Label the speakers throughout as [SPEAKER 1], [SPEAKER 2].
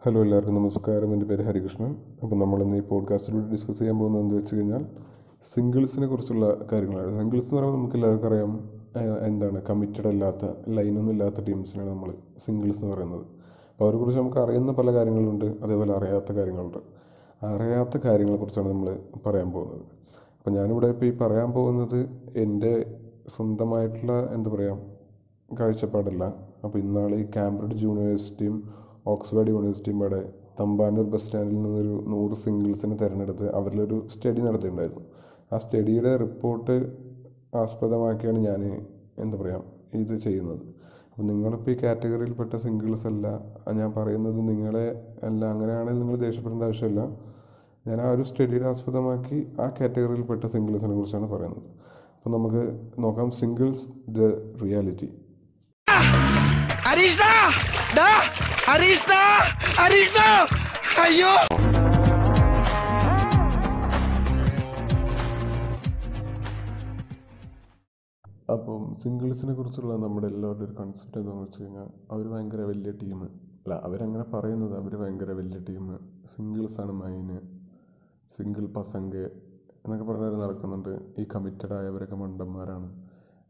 [SPEAKER 1] Hello എല്ലാവർക്കും നമസ്കാരം. എന്റെ പേര് ഹരികൃഷ്ണൻ. അപ്പോൾ നമ്മളിന്ന് ഈ പോഡ്കാസ്റ്റിലൂടെ ഡിസ്കസ് ചെയ്യാൻ പോകുന്നത് എന്ന് വെച്ച് കഴിഞ്ഞാൽ സിംഗിൾസിനെ കുറിച്ചുള്ള കാര്യങ്ങളാണ്. സിംഗിൾസ് എന്ന് പറയുമ്പോൾ നമുക്ക് എല്ലാവർക്കും അറിയാം എന്താണ് കമ്മിറ്റഡ് അല്ലാത്ത ലൈനൊന്നും ഇല്ലാത്ത ടീംസിനാണ് നമ്മൾ സിംഗിൾസ് എന്ന് പറയുന്നത്. അപ്പോൾ അവരെക്കുറിച്ച് നമുക്ക് അറിയുന്ന പല കാര്യങ്ങളുണ്ട് അതേപോലെ അറിയാത്ത കാര്യങ്ങളുണ്ട്. അറിയാത്ത കാര്യങ്ങളെക്കുറിച്ചാണ് നമ്മൾ പറയാൻ പോകുന്നത്. അപ്പോൾ ഞാനിവിടെ ഇപ്പോൾ ഈ പറയാൻ പോകുന്നത് എന്റെ സ്വന്തമായിട്ടുള്ള എന്താ പറയുക കാഴ്ചപ്പാടല്ല. അപ്പോൾ ഇന്നാൾ ഈ കാംബ്രിഡ്ജ് യൂണിവേഴ്സിറ്റിയും ഓക്സ്ഫോർഡ് യൂണിവേഴ്സിറ്റിയുടെ തമ്പാനൂർ ബസ് സ്റ്റാൻഡിൽ നിന്നൊരു നൂറ് സിംഗിൾസിനെ തിരഞ്ഞെടുത്ത് അവരിലൊരു സ്റ്റഡി നടത്തിയിട്ടുണ്ടായിരുന്നു. ആ സ്റ്റഡിയുടെ റിപ്പോർട്ട് ആസ്പദമാക്കിയാണ് ഞാൻ എന്താ പറയുക ഇത് ചെയ്യുന്നത്. അപ്പോൾ നിങ്ങളിപ്പോൾ ഈ കാറ്റഗറിയിൽപ്പെട്ട സിംഗിൾസ് അല്ല ഞാൻ പറയുന്നത് നിങ്ങളെ അല്ല അങ്ങനെയാണെങ്കിൽ നിങ്ങൾ ദേഷ്യപ്പെടേണ്ട ആവശ്യമില്ല. ഞാൻ ആ ഒരു സ്റ്റഡിയുടെ ആസ്പദമാക്കി ആ കാറ്റഗറിയിൽപ്പെട്ട സിംഗിൾസിനെ കുറിച്ചാണ് പറയുന്നത്. അപ്പോൾ നമുക്ക് നോക്കാം സിംഗിൾസ് ദ റിയാലിറ്റി.
[SPEAKER 2] ഹരീഷ് ഡാ ഹരീഷ് ഹരീഷ് അയ്യോ!
[SPEAKER 1] അപ്പം സിംഗിൾസിനെ കുറിച്ചുള്ള നമ്മുടെ എല്ലാവരുടെ ഒരു കൺസെപ്റ്റ് എന്താണെന്ന് വെച്ച് കഴിഞ്ഞാൽ അവർ ഭയങ്കര വലിയ ടീം അല്ല അവരങ്ങനെ പറയുന്നത് അവർ ഭയങ്കര വലിയ ടീം സിംഗിൾസാണ് മൈന് സിംഗിൾ പസങ്ക് എന്നൊക്കെ പറഞ്ഞവർ നടക്കുന്നുണ്ട്. ഈ കമ്മിറ്റഡായവരൊക്കെ മണ്ടന്മാരാണ്.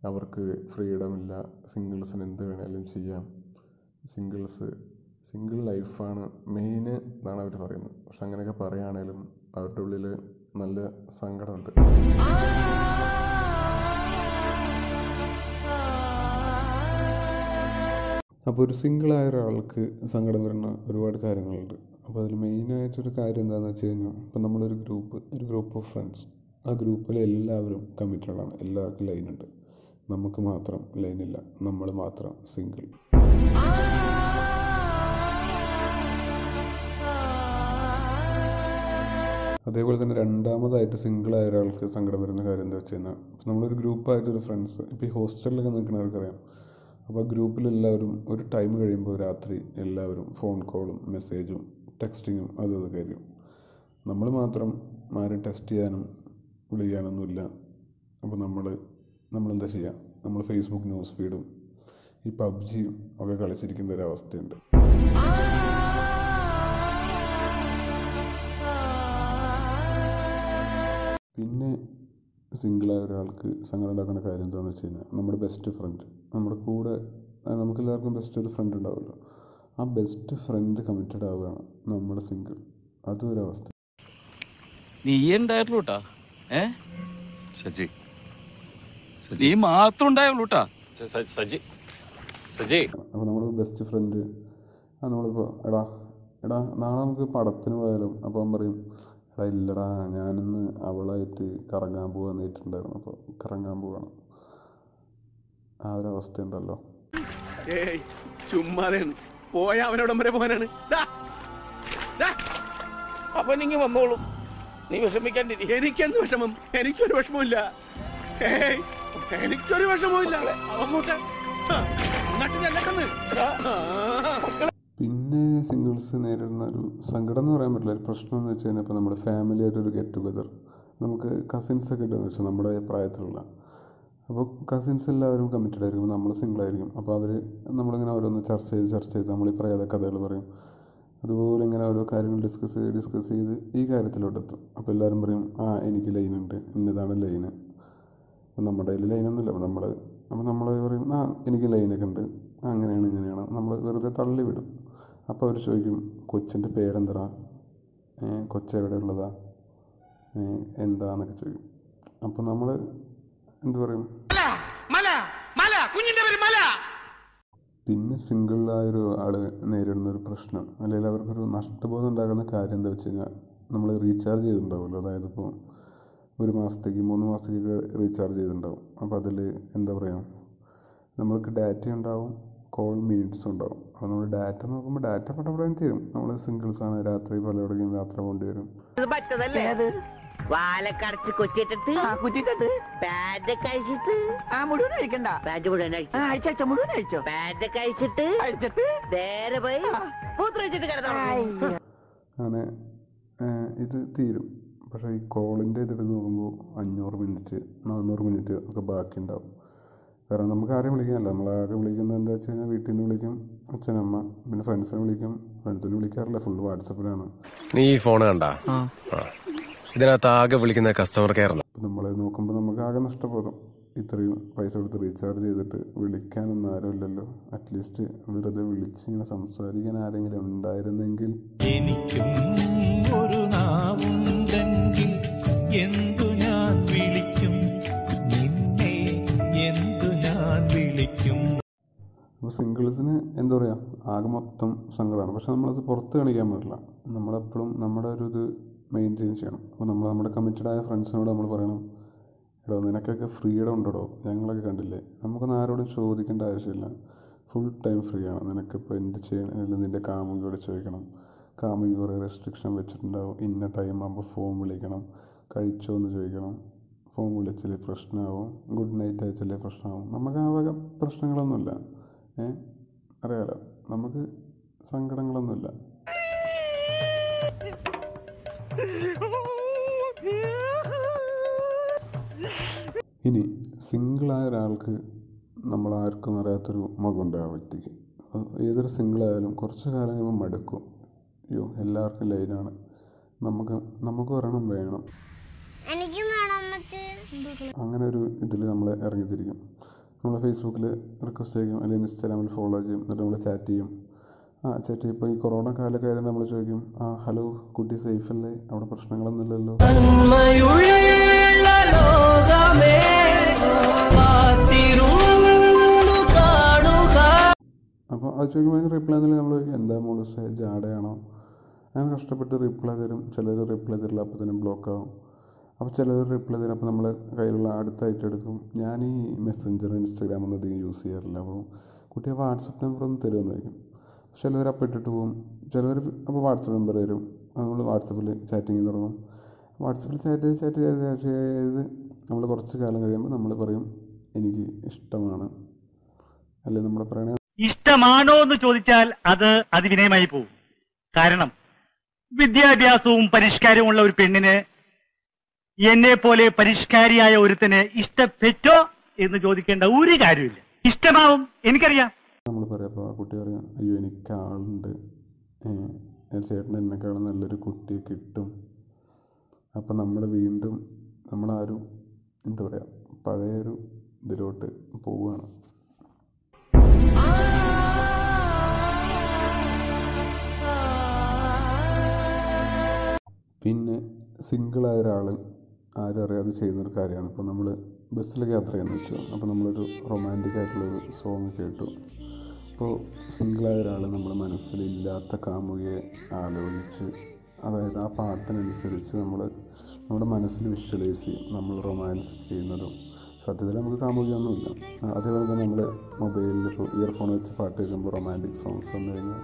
[SPEAKER 1] അവർക്ക് ഫ്രീഡം ഇല്ല. സിംഗിൾസിന് എന്ത് വേണേലും ചെയ്യാം. സിംഗിൾസ് സിംഗിൾ ലൈഫാണ് മെയിൻ എന്നാണ് അവർ പറയുന്നത്. പക്ഷെ അങ്ങനെയൊക്കെ പറയുകയാണേലും അവരുടെ ഉള്ളിൽ നല്ല സങ്കടമുണ്ട്. അപ്പോൾ ഒരു സിംഗിളായ ഒരാൾക്ക് സങ്കടം വരുന്ന ഒരുപാട് കാര്യങ്ങളുണ്ട്. അപ്പോൾ അതിൽ മെയിനായിട്ടൊരു കാര്യം എന്താണെന്ന് വെച്ച് കഴിഞ്ഞാൽ ഇപ്പോൾ നമ്മളൊരു ഗ്രൂപ്പ് ഒരു ഗ്രൂപ്പ് ഓഫ് ഫ്രണ്ട്സ് ആ ഗ്രൂപ്പിലെ എല്ലാവരും കമ്മിറ്റഡാണ് എല്ലാവർക്കും ലൈനുണ്ട് നമുക്ക് മാത്രം ലൈനില്ല നമ്മൾ മാത്രം സിംഗിൾ അതേപോലെ തന്നെ രണ്ടാമതായിട്ട് സിംഗിളായ ഒരാൾക്ക് സങ്കടം വരുന്ന കാര്യം എന്താ വെച്ച് കഴിഞ്ഞാൽ നമ്മളൊരു ഗ്രൂപ്പായിട്ട് ഒരു ഫ്രണ്ട്സ് ഇപ്പോൾ ഈ ഹോസ്റ്റലിലൊക്കെ നിൽക്കുന്നവർക്കറിയാം അപ്പോൾ ഗ്രൂപ്പിലെല്ലാവരും ഒരു ടൈം കഴിയുമ്പോൾ രാത്രി എല്ലാവരും ഫോൺ കോളും മെസ്സേജും ടെക്സ്റ്റിങ്ങും അതും ഇതൊക്കെ ആയിരിക്കും. നമ്മൾ മാത്രം ആരും ടെക്സ്റ്റ് ചെയ്യാനും വിളിക്കാനൊന്നുമില്ല. അപ്പോൾ നമ്മൾ നമ്മളെന്താ ചെയ്യുക നമ്മൾ ഫേസ്ബുക്ക് ന്യൂസ് ഫീഡും ഈ പബ്ജിയും ഒക്കെ കളിച്ചിരിക്കുന്ന ഒരു അവസ്ഥയുണ്ട്. പിന്നെ സിംഗിളായ ഒരാൾക്ക് സങ്കടം ഉണ്ടാക്കുന്ന കാര്യം എന്താണെന്ന് വെച്ച് കഴിഞ്ഞാൽ നമ്മുടെ ബെസ്റ്റ് ഫ്രണ്ട് നമ്മുടെ കൂടെ നമുക്ക് എല്ലാവർക്കും ബെസ്റ്റ് ഒരു ഫ്രണ്ട് ഉണ്ടാവുമല്ലോ. ആ ബെസ്റ്റ് ഫ്രണ്ട് കമ്മിറ്റഡ് ആവുകയാണ് നമ്മൾ സിംഗിൾ അതും ഒരു അവസ്ഥ.
[SPEAKER 3] നീ ഉണ്ടായിട്ടുള്ളൂ ഏ?
[SPEAKER 4] സജി
[SPEAKER 3] നീ മാത്രം ഉണ്ടായുള്ളൂ കേട്ടാ
[SPEAKER 4] സജി സജി.
[SPEAKER 1] അപ്പോൾ നമ്മുടെ ബെസ്റ്റ് ഫ്രണ്ട് ആ നമ്മളിപ്പോൾ എടാ എടാ നാളെ നമുക്ക് പടത്തിന് പോയാലും? അപ്പോൾ അവൻ പറയും എടാ ഇല്ലടാ ഞാനിന്ന് അവളായിട്ട് കറങ്ങാൻ പോകാൻ നേരിട്ടുണ്ടായിരുന്നു അപ്പോൾ കറങ്ങാൻ പോവാണ്. ആ ഒരു അവസ്ഥ ഉണ്ടല്ലോ
[SPEAKER 5] ചുമ്മാ ചുമ്മാതെയാണ് പോയ അവനോടം വരെ പോകാനാണ്. അപ്പൊ നീ വന്നോളൂ. നീ വിഷമിക്കാണ്ടിരി. എനിക്കെന്ത് വിഷമം? എനിക്കൊരു വിഷമമില്ല ഏയ് എനിക്കൊരു വിഷമമില്ല അങ്ങോട്ട്.
[SPEAKER 1] പിന്നെ സിംഗിൾസ് നേരിടുന്ന ഒരു സങ്കടം എന്ന് പറയാൻ പറ്റില്ല. ഒരു പ്രശ്നം എന്ന് വെച്ച് കഴിഞ്ഞാൽ ഇപ്പോൾ നമ്മുടെ ഫാമിലി ആയിട്ട് ഒരു ഗെറ്റ് ടുഗദർ നമുക്ക് കസിൻസ് ഒക്കെ ഉണ്ടെന്ന് വെച്ചാൽ നമ്മുടെ പ്രായത്തിലുള്ള. അപ്പോൾ കസിൻസ് എല്ലാവരും കമ്മിറ്റഡ് ആയിരിക്കും. നമ്മൾ സിംഗിൾ ആയിരിക്കും. അപ്പോൾ അവർ നമ്മളിങ്ങനെ ഓരോന്ന് ചർച്ച ചെയ്ത് ചർച്ച ചെയ്ത് നമ്മൾ ഈ പറയാതെ കഥകൾ പറയും. അതുപോലെ ഇങ്ങനെ ഓരോ കാര്യങ്ങൾ ഡിസ്കസ് ചെയ്ത് ഡിസ്കസ് ചെയ്ത് ഈ കാര്യത്തിലോട്ടെത്തും. അപ്പോൾ എല്ലാവരും പറയും ആ എനിക്ക് ലൈനുണ്ട് ഇന്നതാണ് ലൈന് അപ്പം നമ്മുടെ കയ്യിൽ ലൈനൊന്നുമില്ല അപ്പോൾ നമ്മൾ അപ്പോൾ നമ്മൾ പറയും ആ എനിക്ക് ലൈനൊക്കെ ഉണ്ട്. അങ്ങനെയാണ് ഇങ്ങനെയാണ്. നമ്മൾ വെറുതെ തള്ളി വിടും. അപ്പോൾ അവർ ചോദിക്കും കൊച്ചിന്റെ പേരെന്താ കൊച്ചെവിടെ ഉള്ളതാ? ഏ, എന്താന്നൊക്കെ ചോദിക്കും. അപ്പോൾ നമ്മൾ എന്ത് പറയും? പിന്നെ സിംഗിളായൊരു ആൾ നേരിടുന്ന ഒരു പ്രശ്നം. അല്ലെങ്കിൽ അവർക്കൊരു നഷ്ടബോധം ഉണ്ടാകുന്ന കാര്യം എന്താ വെച്ച് കഴിഞ്ഞാൽ നമ്മൾ റീചാർജ് ചെയ്തിട്ടുണ്ടാവുമല്ലോ. അതായത് ഇപ്പോൾ ഒരു മാസത്തേക്ക് മൂന്ന് മാസത്തേക്ക് റീചാർജ് ചെയ്തിട്ടുണ്ടാവും. അപ്പോൾ അതിൽ എന്താ പറയുക നമ്മൾക്ക് ഡാറ്റ ഉണ്ടാവും കോൾ മിനിറ്റ്സ് ഉണ്ടാവും. അപ്പോൾ നമ്മൾ ഡാറ്റ നോക്കുമ്പോൾ ഡാറ്റ പടപടം തീരും. നമ്മൾ സിംഗിൾസ് ആണ് രാത്രി പലയിടക്കും യാത്ര പോകേണ്ടി വരും.
[SPEAKER 6] പറ്റതല്ലേ? വാലക്കടച്ച് കൊച്ചിട്ടിട്ട്. കുറ്റിട്ടിട്ട് പാഡ് അഴിച്ചിട്ട് ആ മുഴുവൻ അഴിക്കണ്ട. പാഡ് മുഴുവൻ അഴിച്ചു. മുഴുവൻ അഴിച്ചോ പാഡ് അഴിച്ചിട്ട് അഴിച്ചിട്ട്. നേരെ പോയി കിടന്നു
[SPEAKER 1] അങ്ങനെ ഇത് തീരും. പക്ഷേ ഈ കോളിന്റെ ഇതെടുത്ത് നോക്കുമ്പോൾ അഞ്ഞൂറ് മിനിറ്റ് നാനൂറ് മിനിറ്റ് ഒക്കെ ബാക്കിയുണ്ടാവും. കാരണം നമുക്ക് ആരെയും വിളിക്കാനല്ല. നമ്മളാകെ വിളിക്കുന്നത് എന്താ വെച്ച് കഴിഞ്ഞാൽ വീട്ടിൽ നിന്ന് വിളിക്കും അച്ഛനമ്മ പിന്നെ ഫ്രണ്ട്സിനെ വിളിക്കും. ഫ്രണ്ട്സിനെ വിളിക്കാറില്ല. ഫുള്ള് വാട്സപ്പിലാണ്
[SPEAKER 7] നീ ഈ ഫോൺ കണ്ട? ഇതിനകത്ത് ആകെ വിളിക്കുന്ന കസ്റ്റമർ കെയർ
[SPEAKER 1] നമ്മളത് നമ്മൾ നോക്കുമ്പോൾ നമുക്ക് ആകെ നഷ്ടപ്പെടും. ഇത്രയും പൈസ കൊടുത്ത് റീചാർജ് ചെയ്തിട്ട് വിളിക്കാനൊന്നും ആരുമില്ലല്ലോ അറ്റ്ലീസ്റ്റ് വെറുതെ വിളിച്ച് ഇങ്ങനെ സംസാരിക്കാൻ ആരെങ്കിലും ഉണ്ടായിരുന്നെങ്കിൽ.
[SPEAKER 8] എനിക്കും ഒരു നാവുണ്ടെങ്കിൽ
[SPEAKER 1] പറയുക ആകെ മൊത്തം സങ്കടമാണ്. പക്ഷെ നമ്മളത് പുറത്ത് കാണിക്കാൻ പാടില്ല നമ്മളെപ്പോഴും നമ്മുടെ ഒരു ഇത് മെയിന്റെയിൻ ചെയ്യണം. അപ്പോൾ നമ്മൾ നമ്മുടെ കമ്മിറ്റഡായ ഫ്രണ്ട്സിനോട് നമ്മൾ പറയണം എടോ നിനക്കൊക്കെ ഫ്രീഡം ഉണ്ടോ ഞങ്ങളൊക്കെ കണ്ടില്ലേ? നമുക്കൊന്നും ആരോടും ചോദിക്കേണ്ട ആവശ്യമില്ല. ഫുൾ ടൈം ഫ്രീ ആണ്. നിനക്കിപ്പോൾ എന്ത് ചെയ്യണം? നിന്റെ കാമുകിയോട് ചോദിക്കണം. കാമുകി കുറേ റെസ്ട്രിക്ഷൻ വെച്ചിട്ടുണ്ടാവും. ഇന്ന ടൈം ആകുമ്പോൾ ഫോൺ വിളിക്കണം. കഴിച്ചോ എന്ന് ചോദിക്കണം. ഫോൺ വിളിച്ചില്ലേ പ്രശ്നമാവും. ഗുഡ് നൈറ്റ് അയച്ചില്ലേ പ്രശ്നമാവും. നമുക്ക് ആ വക പ്രശ്നങ്ങളൊന്നുമില്ല. അറിയാലോ. നമുക്ക് സങ്കടങ്ങളൊന്നുമില്ല. ഇനി സിംഗിളായ ഒരാൾക്ക് നമ്മൾ ആർക്കും അറിയാത്തൊരു മുഖമുണ്ട് ആ വ്യക്തിക്ക്. ഏതൊരു സിംഗിളായാലും കുറച്ച് കാലം കഴിയുമ്പോൾ മടുക്കും. അയ്യോ എല്ലാവർക്കും ലൈനാണ്. നമുക്ക് നമുക്ക് ഒരെണ്ണം വേണം. അങ്ങനെ ഒരു ഇതിൽ നമ്മൾ ഇറങ്ങിത്തിരിക്കും. നമ്മൾ ഫേസ്ബുക്കിൽ റിക്വസ്റ്റ് ചെയ്യും അല്ലെങ്കിൽ ഇൻസ്റ്റാഗ്രാമിൽ ഫോളോ ചെയ്യും എന്നിട്ട് നമ്മൾ ചാറ്റ് ചെയ്യും. ആ ചാറ്റ് ചെയ്യും. ഇപ്പോൾ ഈ കൊറോണ കാലമൊക്കെ ആയതുകൊണ്ട് നമ്മൾ ചോദിക്കും ആ ഹലോ കുട്ടി സേഫ് അല്ലേ? അവിടെ പ്രശ്നങ്ങളൊന്നുമില്ലല്ലോ അപ്പോൾ അത് ചോദിക്കുമ്പോൾ അതിന് റിപ്ലൈ തന്നെ നമ്മൾ എന്താ മോളിസ് ജാടയാണോ? അങ്ങനെ കഷ്ടപ്പെട്ട് റിപ്ലൈ തരും. ചിലർ റിപ്ലൈ തരില്ല അപ്പോൾ തന്നെ ബ്ലോക്ക് ആവും. അപ്പോൾ ചിലർ റിപ്ലൈ തരും. അപ്പോൾ നമ്മൾ കയ്യിലുള്ള അടുത്തായിട്ട് എടുക്കും. ഞാൻ ഈ മെസ്സഞ്ചർ ഇൻസ്റ്റാഗ്രാം ഒന്നും അധികം യൂസ് ചെയ്യാറില്ല. അപ്പോൾ കുട്ടിയെ വാട്സപ്പ് നമ്പർ ഒന്ന് തരുമെന്ന് ചോദിക്കും. ചിലവർ അപ്പം ഇട്ടിട്ട് പോകും ചിലവർ അപ്പോൾ വാട്സപ്പ് നമ്പർ തരും. നമ്മൾ വാട്സപ്പിൽ ചാറ്റിങ് തുടങ്ങും. വാട്സപ്പിൽ ചാറ്റ് ചെയ്ത് ചാറ്റ് ചെയ്ത് ചാറ്റ് ചെയ്ത് നമ്മൾ കുറച്ച് കാലം കഴിയുമ്പോൾ നമ്മൾ പറയും എനിക്ക് ഇഷ്ടമാണ്. അല്ലെ നമ്മൾ പ്രണയം
[SPEAKER 9] ഇഷ്ടമാണോ എന്ന് ചോദിച്ചാൽ അത് അതിവിനയമായി പോകും കാരണം വിദ്യാഭ്യാസവും പരിഷ്കാരവും ഉള്ള ഒരു പെണ്ണിന് എന്നെ പോലെ പരിഷ്കാരിയായ ഒരുത്തന് ഇഷ്ടപ്പെട്ടോ എന്ന് ചോദിക്കേണ്ട ഒരു കാര്യമില്ല. ഇഷ്ടമാവും എനിക്കറിയാം.
[SPEAKER 1] നമ്മൾ പറയാം കുട്ടി പറയാം അയ്യോ എനിക്ക് ആളുണ്ട്. ചേട്ടൻ എന്നെക്കാളും നല്ലൊരു കുട്ടിയെ കിട്ടും. അപ്പം നമ്മൾ വീണ്ടും നമ്മളാരും എന്താ പറയുക പഴയൊരു ഇതിലോട്ട് പോവുകയാണ്. പിന്നെ സിംഗിളായ ഒരാൾ ആരും അറിയാതെ ചെയ്യുന്നൊരു കാര്യമാണ്. ഇപ്പോൾ നമ്മൾ ബസ്സിലൊക്കെ യാത്ര ചെയ്യുന്നു വെച്ചു അപ്പോൾ നമ്മളൊരു റൊമാന്റിക് ആയിട്ടുള്ളൊരു സോങ് കേട്ടു. അപ്പോൾ സിംഗിളായ ഒരാൾ നമ്മുടെ മനസ്സിലില്ലാത്ത കാമുകയെ ആലോചിച്ച് അതായത് ആ പാട്ടിനനുസരിച്ച് നമ്മൾ നമ്മുടെ മനസ്സിൽ വിഷ്വലൈസ് ചെയ്യും നമ്മൾ റൊമാൻസ് ചെയ്യുന്നതും. സത്യത്തിൽ നമുക്ക് കാമുകയൊന്നുമില്ല. അതേപോലെ തന്നെ നമ്മൾ മൊബൈലിൽ ഇപ്പോൾ ഇയർഫോൺ വെച്ച് പാട്ട് കേൾക്കുമ്പോൾ റൊമാന്റിക് സോങ്സ് വന്നു കഴിഞ്ഞാൽ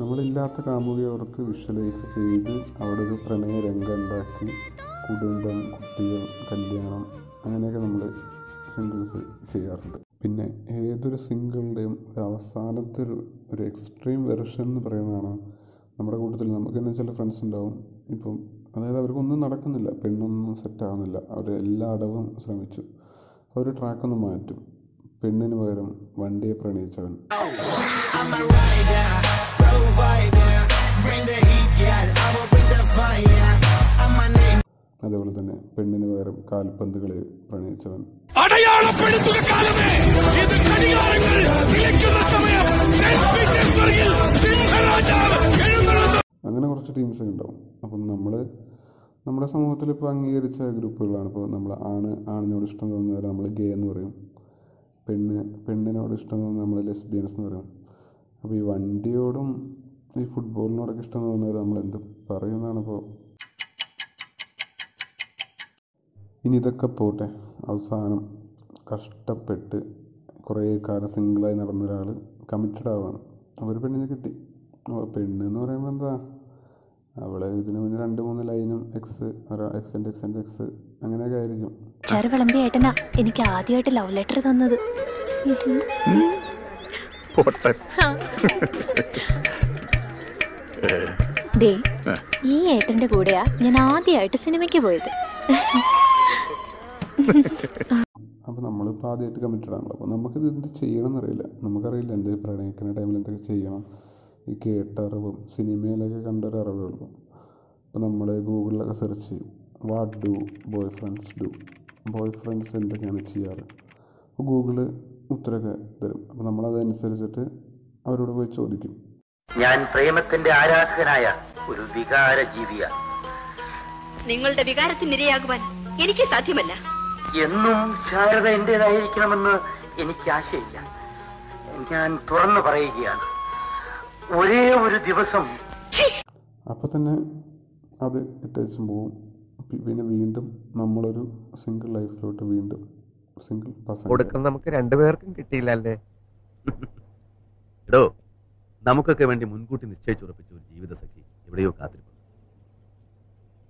[SPEAKER 1] നമ്മളില്ലാത്ത കാമുകിയെ ഓർത്ത് വിഷ്വലൈസ് ചെയ്ത് അവിടെ ഒരു പ്രണയ രംഗം ഉണ്ടാക്കി കുടുംബം കുട്ടികൾ കല്യാണം അങ്ങനെയൊക്കെ നമ്മൾ സിംഗിൾസ് ചെയ്യാറുണ്ട്. പിന്നെ ഏതൊരു സിംഗിളിന്റെയും ഒരു അവസാനത്തെ ഒരു ഒരു എക്സ്ട്രീം വെർഷൻ എന്ന് പറയുന്നതാണ് നമ്മുടെ കൂട്ടത്തിൽ നമുക്ക് തന്നെ ചില ഫ്രണ്ട്സ് ഉണ്ടാവും. ഇപ്പം അതായത് അവർക്കൊന്നും നടക്കുന്നില്ല പെണ്ണൊന്നും സെറ്റ് ആകുന്നില്ല അവർ എല്ലാ അടവും ശ്രമിച്ചു. അവർ ട്രാക്കൊന്ന് മാറ്റും. പെണ്ണിന് പകരം വണ്ടിയെ പ്രണയിച്ചവൻ. അതേപോലെ തന്നെ പെണ്ണിന് പകരം കാൽപന്തുകളെ പ്രണയിച്ചവൻ.
[SPEAKER 2] അടയാളപ്പെടുത്തുക കാലമേ! ഇത് ഘടികാരങ്ങൾ സമയം!
[SPEAKER 1] അങ്ങനെ കുറച്ച് ടീംസ് ഉണ്ടാവും. അപ്പം നമ്മൾ നമ്മുടെ സമൂഹത്തിൽ ഇപ്പോൾ അംഗീകരിച്ച ഗ്രൂപ്പുകളാണ്. ഇപ്പോൾ നമ്മൾ ആണ് ആണിനോട് ഇഷ്ടം തോന്നുന്നവരെ നമ്മൾ ഗേ എന്ന് പറയും. പെണ്ണ് പെണ്ണിനോട് ഇഷ്ടം തോന്നുന്ന നമ്മൾ ലെസ്ബിയൻസ് എന്ന് പറയും. അപ്പോൾ ഈ വണ്ടിയോടും ഈ ഫുട്ബോളിനോടൊക്കെ ഇഷ്ടം തോന്നുന്നവർ നമ്മൾ എന്ത് പറയുന്നതാണ് ഇപ്പോൾ ഇനി ഇതൊക്കെ പോട്ടെ. അവസാനം കഷ്ടപ്പെട്ട് കുറേ കാലം സിംഗിളായി നടന്ന ഒരാൾ കമ്മിറ്റഡ് ആവാണ്. അപ്പോൾ ഒരു പെണ്ണിനെ കിട്ടി. പെണ്ണ് എന്ന് പറയുമ്പോൾ എന്താ? അവളെ ഇതിനു മുന്നേ രണ്ട് മൂന്ന് ലൈനും എക്സ് എക്സിന്റെ എക്സിന്റെ എക്സ് അങ്ങനെയൊക്കെ ആയിരിക്കും.
[SPEAKER 10] ചരവിളമ്പി വിളമ്പി ഏട്ടനാ എനിക്ക് ആദ്യമായിട്ട് ലവ് ലെറ്റർ തന്നത്. ദേ ഈ ഏട്ടന്റെ കൂടെയാ ഞാൻ ആദ്യമായിട്ട് സിനിമയ്ക്ക് പോയത്.
[SPEAKER 1] അപ്പോൾ നമ്മളിപ്പോൾ ആദ്യമായിട്ട് കമ്മിറ്റഡ് ആണല്ലോ അപ്പോൾ നമുക്കിത് എന്ത് ചെയ്യണം എന്നറിയില്ല നമുക്കറിയില്ല എന്ത് പ്രണയിക്കുന്ന ടൈമിൽ എന്തൊക്കെ ചെയ്യണം. ഈ കേട്ട അറിവും സിനിമയിലൊക്കെ കണ്ടൊരു അറിവേ ഉള്ളൂ. അപ്പോൾ നമ്മൾ ഗൂഗിളിലൊക്കെ സെർച്ച് ചെയ്യും. What do boyfriends do boyfriends എന്തൊക്കെയാണ് ചെയ്യാറ്? അപ്പോൾ ഗൂഗിൾ ഉത്തരമൊക്കെ തരും. അപ്പോൾ നമ്മളതനുസരിച്ചിട്ട് അവരോട് പോയി ചോദിക്കും.
[SPEAKER 11] ഞാൻ പ്രേമത്തിന്റെ ആരാധകനായ ഒരു വികാര ജീവിയാണ്
[SPEAKER 12] നിങ്ങളുടെ വികാരത്തിനിരയാകുവാൻ എനിക്ക് സാധ്യമല്ല.
[SPEAKER 11] എന്നും ശാരദ എന്റേതായിരിക്കണമെന്ന് എനിക്ക് ആശയില്ല. ഞാൻ തുറന്നു പറയുകയാണ്. ഒരേ ഒരു ദിവസം
[SPEAKER 1] അപ്പൊ തന്നെ അത് ഇട്ടേച്ചും പോവും. പിന്നെ വീണ്ടും നമ്മളൊരു സിംഗിൾ ലൈഫിലോട്ട് വീണ്ടും സിംഗിൾ
[SPEAKER 13] കൊടുക്കാൻ നമുക്ക് രണ്ടുപേർക്കും കിട്ടിയില്ലല്ലേ?
[SPEAKER 14] എടോ നമുക്കൊക്കെ വേണ്ടി മുൻകൂട്ടി നിശ്ചയിച്ചുറപ്പിച്ച ഒരു ജീവിത സഖി എവിടെയോ കാത്തിരിക്കുന്നു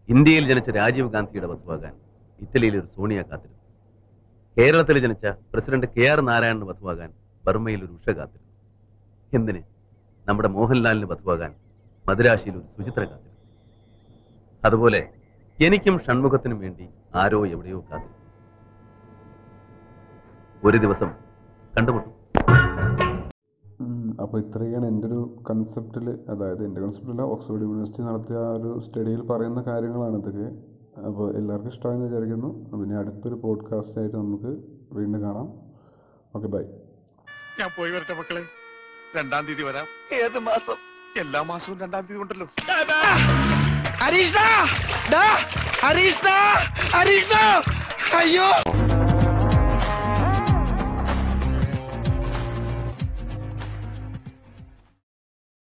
[SPEAKER 14] ഇന്ത്യയിൽ ജനിച്ച രാജീവ് ഗാന്ധിയുടെ വധുവാകാൻ ഇറ്റലിയിൽ ഒരു സോണിയ കാത്തിരുന്നു. കേരളത്തിൽ ജനിച്ച പ്രസിഡന്റ് കെ ആർ നാരായണന് വധുവാകാൻ ബർമ്മയിൽ ഒരു ഉഷ കാത്തിരുന്നു. എന്തിന്? നമ്മുടെ മോഹൻലാലിന് വധുവാകാൻ മദുരാശിയിൽ ഒരു സുചിത്ര കാത്തിരുന്നു. അതുപോലെ എനിക്കും ഷൺമുഖത്തിനും വേണ്ടി ആരോ എവിടെയോ കാത്തിരുന്നു. ഒരു ദിവസം കണ്ടുമുട്ടും.
[SPEAKER 1] അപ്പോൾ ഇത്രയാണ് എന്റെ ഒരു കൺസെപ്റ്റിൽ അതായത് എന്റെ കൺസെപ്റ്റില്ല ഓക്സ്ഫോർഡ് യൂണിവേഴ്സിറ്റി നടത്തിയ ആ ഒരു സ്റ്റഡിയിൽ പറയുന്ന കാര്യങ്ങളാണ് ഇതൊക്കെ. അപ്പോൾ എല്ലാവർക്കും ഇഷ്ടമായെന്ന് വിചാരിക്കുന്നു. പിന്നെ അടുത്തൊരു പോഡ്കാസ്റ്റ് ആയിട്ട് നമുക്ക് വീണ്ടും കാണാം. Okay bye.
[SPEAKER 2] ഞാൻ പോയി വരട്ടെ മക്കളെ. രണ്ടാം തീയതി വരാം. ഏത് മാസം? എല്ലാ മാസവും രണ്ടാം തീയതി ഉണ്ടല്ലോ.
[SPEAKER 15] ഹരീഷ് ഹരീഷ് ഹരീഷ് അയ്യോ.